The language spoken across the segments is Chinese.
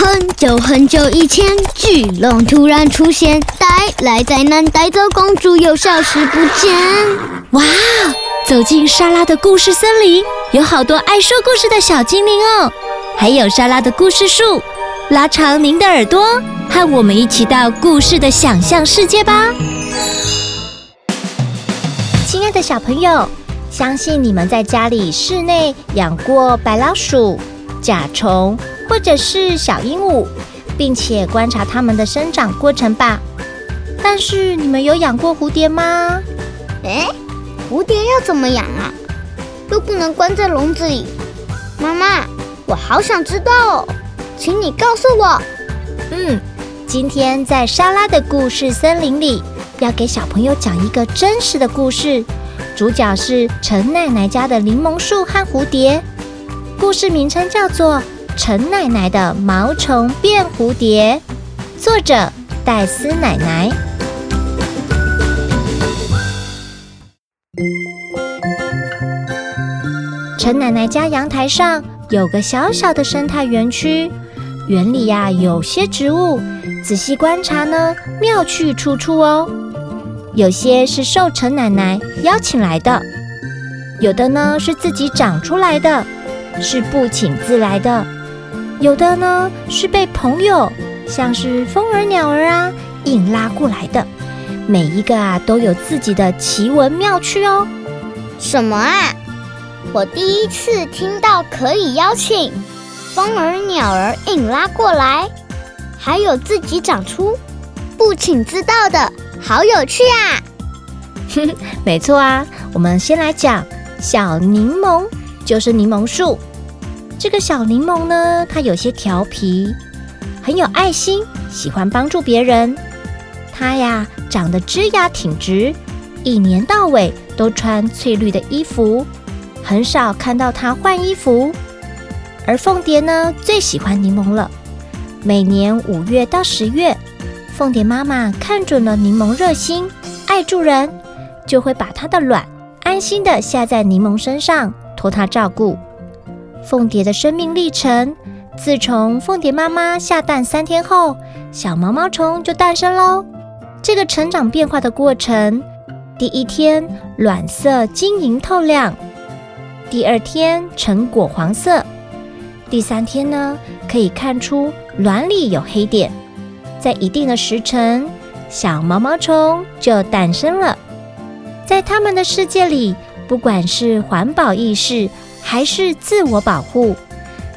很久很久以前，巨龙突然出现，带来灾难，带走公主，又消失不见。哇！走进莎拉的故事森林，有好多爱说故事的小精灵哦，还有莎拉的故事树。拉长您的耳朵，和我们一起到故事的想象世界吧。亲爱的小朋友，相信你们在家里室内养过白老鼠、甲虫。或者是小鹦鹉，并且观察它们的生长过程吧。但是你们有养过蝴蝶吗？诶，蝴蝶要怎么养啊？又不能关在笼子里。妈妈，我好想知道哦，请你告诉我。嗯，今天在莎拉的故事森林里，要给小朋友讲一个真实的故事，主角是陈奶奶家的柠檬树和蝴蝶。故事名称叫做。陈奶奶的毛虫变蝴蝶，作者戴斯奶奶。陈奶奶家阳台上有个小小的生态园区，园里呀有些植物，仔细观察呢，妙趣处处哦。有些是受陈奶奶邀请来的，有的呢是自己长出来的，是不请自来的。有的呢是被朋友，像是风儿、鸟儿啊，硬拉过来的。每一个啊都有自己的奇闻妙趣哦。什么啊？我第一次听到可以邀请风儿、鸟儿硬拉过来，还有自己长出不请自到的，好有趣啊！哼，没错啊。我们先来讲小柠檬，就是柠檬树。这个小柠檬呢，它有些调皮，很有爱心，喜欢帮助别人。它呀，长得枝桠挺直，一年到尾都穿翠绿的衣服，很少看到它换衣服。而凤蝶呢，最喜欢柠檬了。每年五月到十月，凤蝶妈妈看准了柠檬热心，爱助人，就会把它的卵安心的下在柠檬身上，托它照顾。凤蝶的生命历程，自从凤蝶妈妈下蛋三天后，小毛毛虫就诞生喽。这个成长变化的过程，第一天卵色晶莹透亮，第二天呈果黄色，第三天呢，可以看出卵里有黑点。在一定的时辰，小毛毛虫就诞生了。在他们的世界里，不管是环保意识，还是自我保护。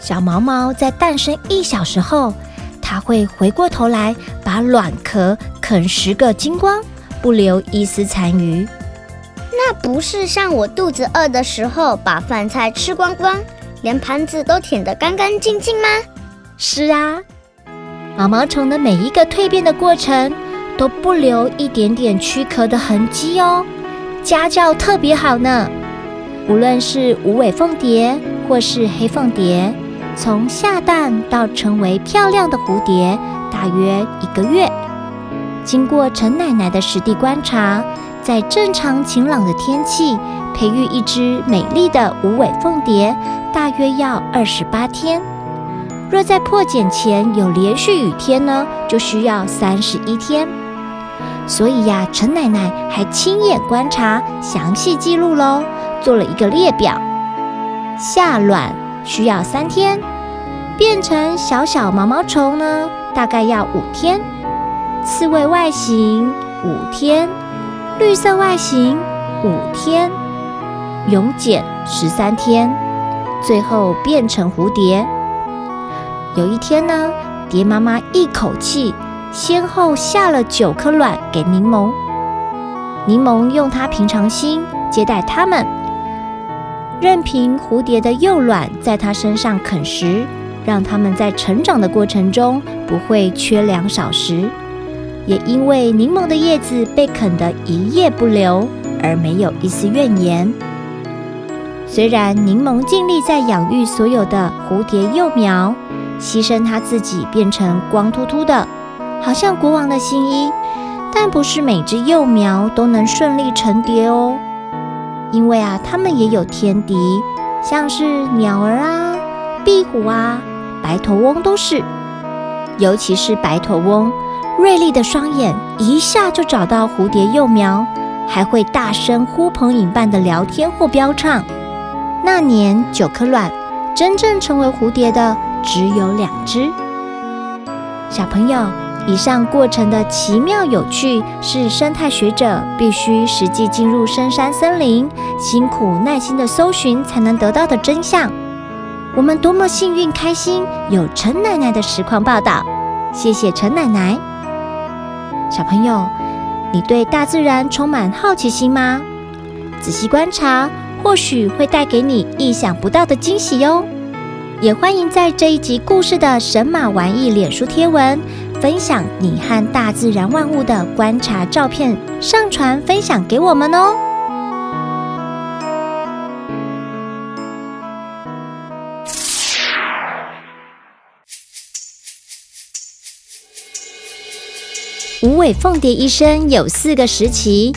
小毛毛在诞生一小时后，它会回过头来把卵壳啃食个精光，不留一丝残余。那不是像我肚子饿的时候把饭菜吃光光，连盘子都舔得干干净净吗？是啊，毛毛虫的每一个蜕变的过程都不留一点点躯壳的痕迹哦，家教特别好呢。无论是无尾凤蝶或是黑凤蝶，从下蛋到成为漂亮的蝴蝶，大约一个月。经过陈奶奶的实地观察，在正常晴朗的天气，培育一只美丽的无尾凤蝶，大约要二十八天。若在破茧前有连续雨天呢，就需要三十一天。所以呀，陈奶奶还亲眼观察，详细记录喽。做了一个列表，下卵需要三天，变成小小毛毛虫呢，大概要五天；刺猬外形五天，绿色外形五天，蛹茧十三天，最后变成蝴蝶。有一天呢，蝶妈妈一口气先后下了九颗卵给柠檬，柠檬用它平常心接待它们。任凭蝴蝶的幼卵在它身上啃食，让它们在成长的过程中不会缺粮少食。也因为柠檬的叶子被啃得一叶不留，而没有一丝怨言。虽然柠檬尽力在养育所有的蝴蝶幼苗，牺牲它自己变成光秃秃的，好像国王的新衣，但不是每只幼苗都能顺利成蝶哦。因为啊，它们也有天敌，像是鸟儿啊、壁虎啊、白头翁都是。尤其是白头翁，锐利的双眼一下就找到蝴蝶幼苗，还会大声呼朋引伴的聊天或飙唱。那年九颗卵，真正成为蝴蝶的只有两只。小朋友，以上过程的奇妙有趣，是生态学者必须实际进入深山森林，辛苦耐心的搜寻才能得到的真相。我们多么幸运开心，有陈奶奶的实况报道，谢谢陈奶奶。小朋友，你对大自然充满好奇心吗？仔细观察，或许会带给你意想不到的惊喜哟。也欢迎在这一集故事的神马玩意脸书贴文，分享你和大自然万物的观察照片，上传分享给我们哦。无尾凤蝶一生有四个时期：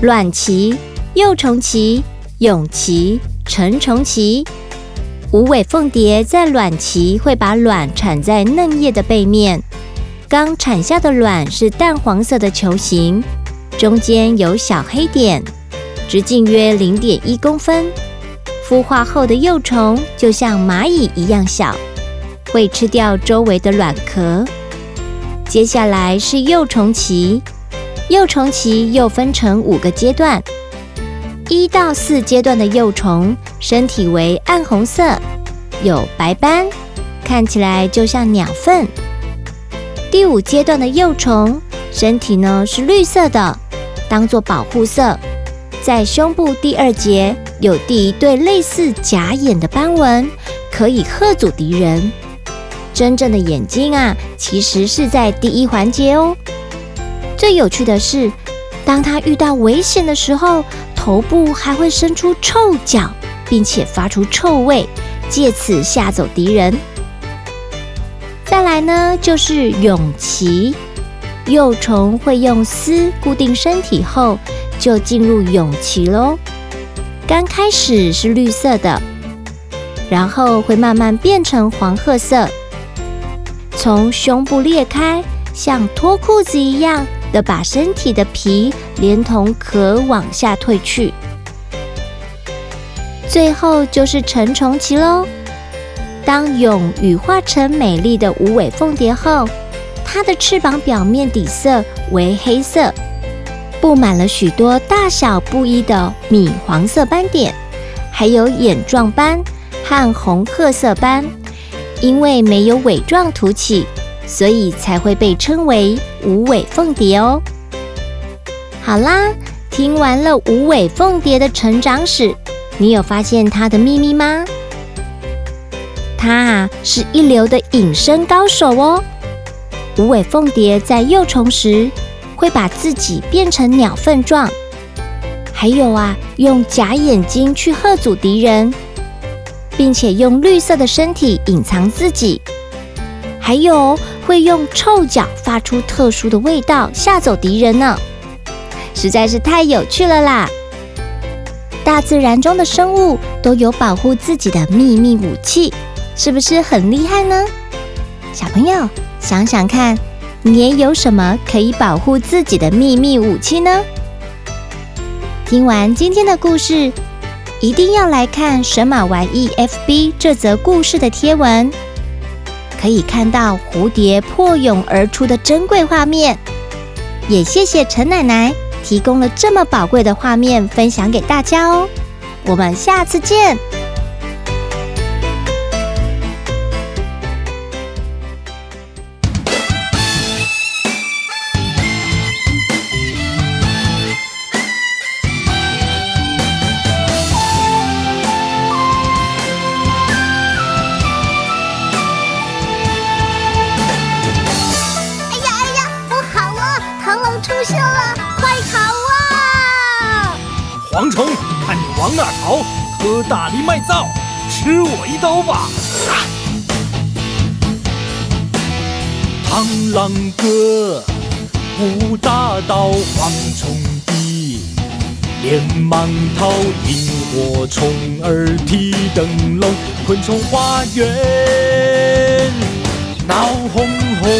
卵期、幼虫期、蛹期、成虫期。无尾凤蝶在卵期会把卵产在嫩叶的背面，刚产下的卵是淡黄色的球形，中间有小黑点，直径约零点一公分。孵化后的幼虫就像蚂蚁一样小，会吃掉周围的卵壳。接下来是幼虫期，幼虫期又分成五个阶段，一到四阶段的幼虫身体为暗红色，有白斑，看起来就像鸟粪。第五阶段的幼虫身体呢是绿色的，当做保护色，在胸部第二节有第一对类似假眼的斑纹，可以吓阻敌人。真正的眼睛啊，其实是在第一环节哦。最有趣的是，当它遇到危险的时候，头部还会伸出臭脚，并且发出臭味，借此吓走敌人。再来呢，就是蛹期，幼虫会用丝固定身体后，就进入蛹期喽。刚开始是绿色的，然后会慢慢变成黄褐色。从胸部裂开，像脱裤子一样的把身体的皮连同壳往下褪去。最后就是成虫期喽。当蛹羽化成美丽的无尾凤蝶后，它的翅膀表面底色为黑色，布满了许多大小不一的米黄色斑点，还有眼状斑和红褐色斑。因为没有尾状突起，所以才会被称为无尾凤蝶哦。好啦，听完了无尾凤蝶的成长史，你有发现它的秘密吗？它啊是一流的隐身高手哦。无尾凤蝶在幼虫时会把自己变成鸟粪状，还有啊用假眼睛去吓阻敌人。并且用绿色的身体隐藏自己，还有会用臭脚发出特殊的味道吓走敌人呢，实在是太有趣了啦！大自然中的生物都有保护自己的秘密武器，是不是很厉害呢？小朋友想想看，你也有什么可以保护自己的秘密武器呢？听完今天的故事。一定要来看神马玩意 FB 这则故事的贴文，可以看到蝴蝶破蛹而出的珍贵画面。也谢谢陈奶奶提供了这么宝贵的画面分享给大家哦。我们下次见。往哪逃！喝大力麦皂，吃我一刀吧！螳螂哥，武大刀，蝗虫弟，连忙逃！萤火虫儿提灯笼，昆虫花园闹哄哄。轰。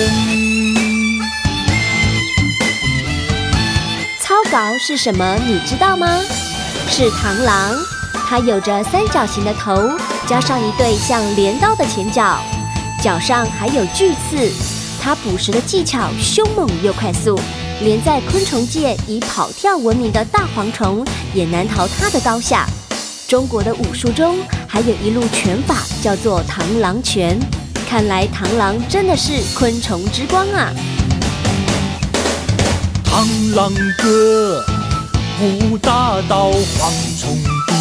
操稿是什么？你知道吗？是螳螂，它有着三角形的头，加上一对像镰刀的前脚，脚上还有巨刺。它捕食的技巧凶猛又快速，连在昆虫界以跑跳闻名的大蝗虫也难逃它的刀下。中国的武术中还有一路拳法叫做螳螂拳，看来螳螂真的是昆虫之光啊！螳螂哥，五大刀蝗虫地，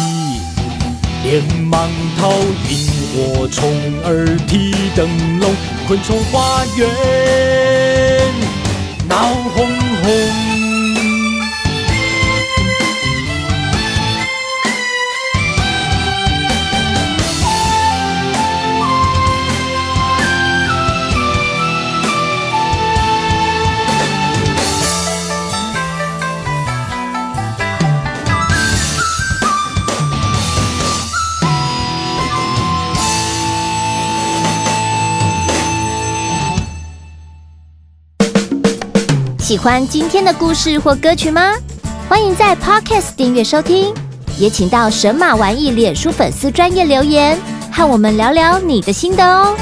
连蟒桃萤火虫儿提灯笼，昆虫花园闹哄。喜欢今天的故事或歌曲吗？欢迎在 Podcast 订阅收听，也请到神马玩意脸书粉丝专业留言，和我们聊聊你的心得哦。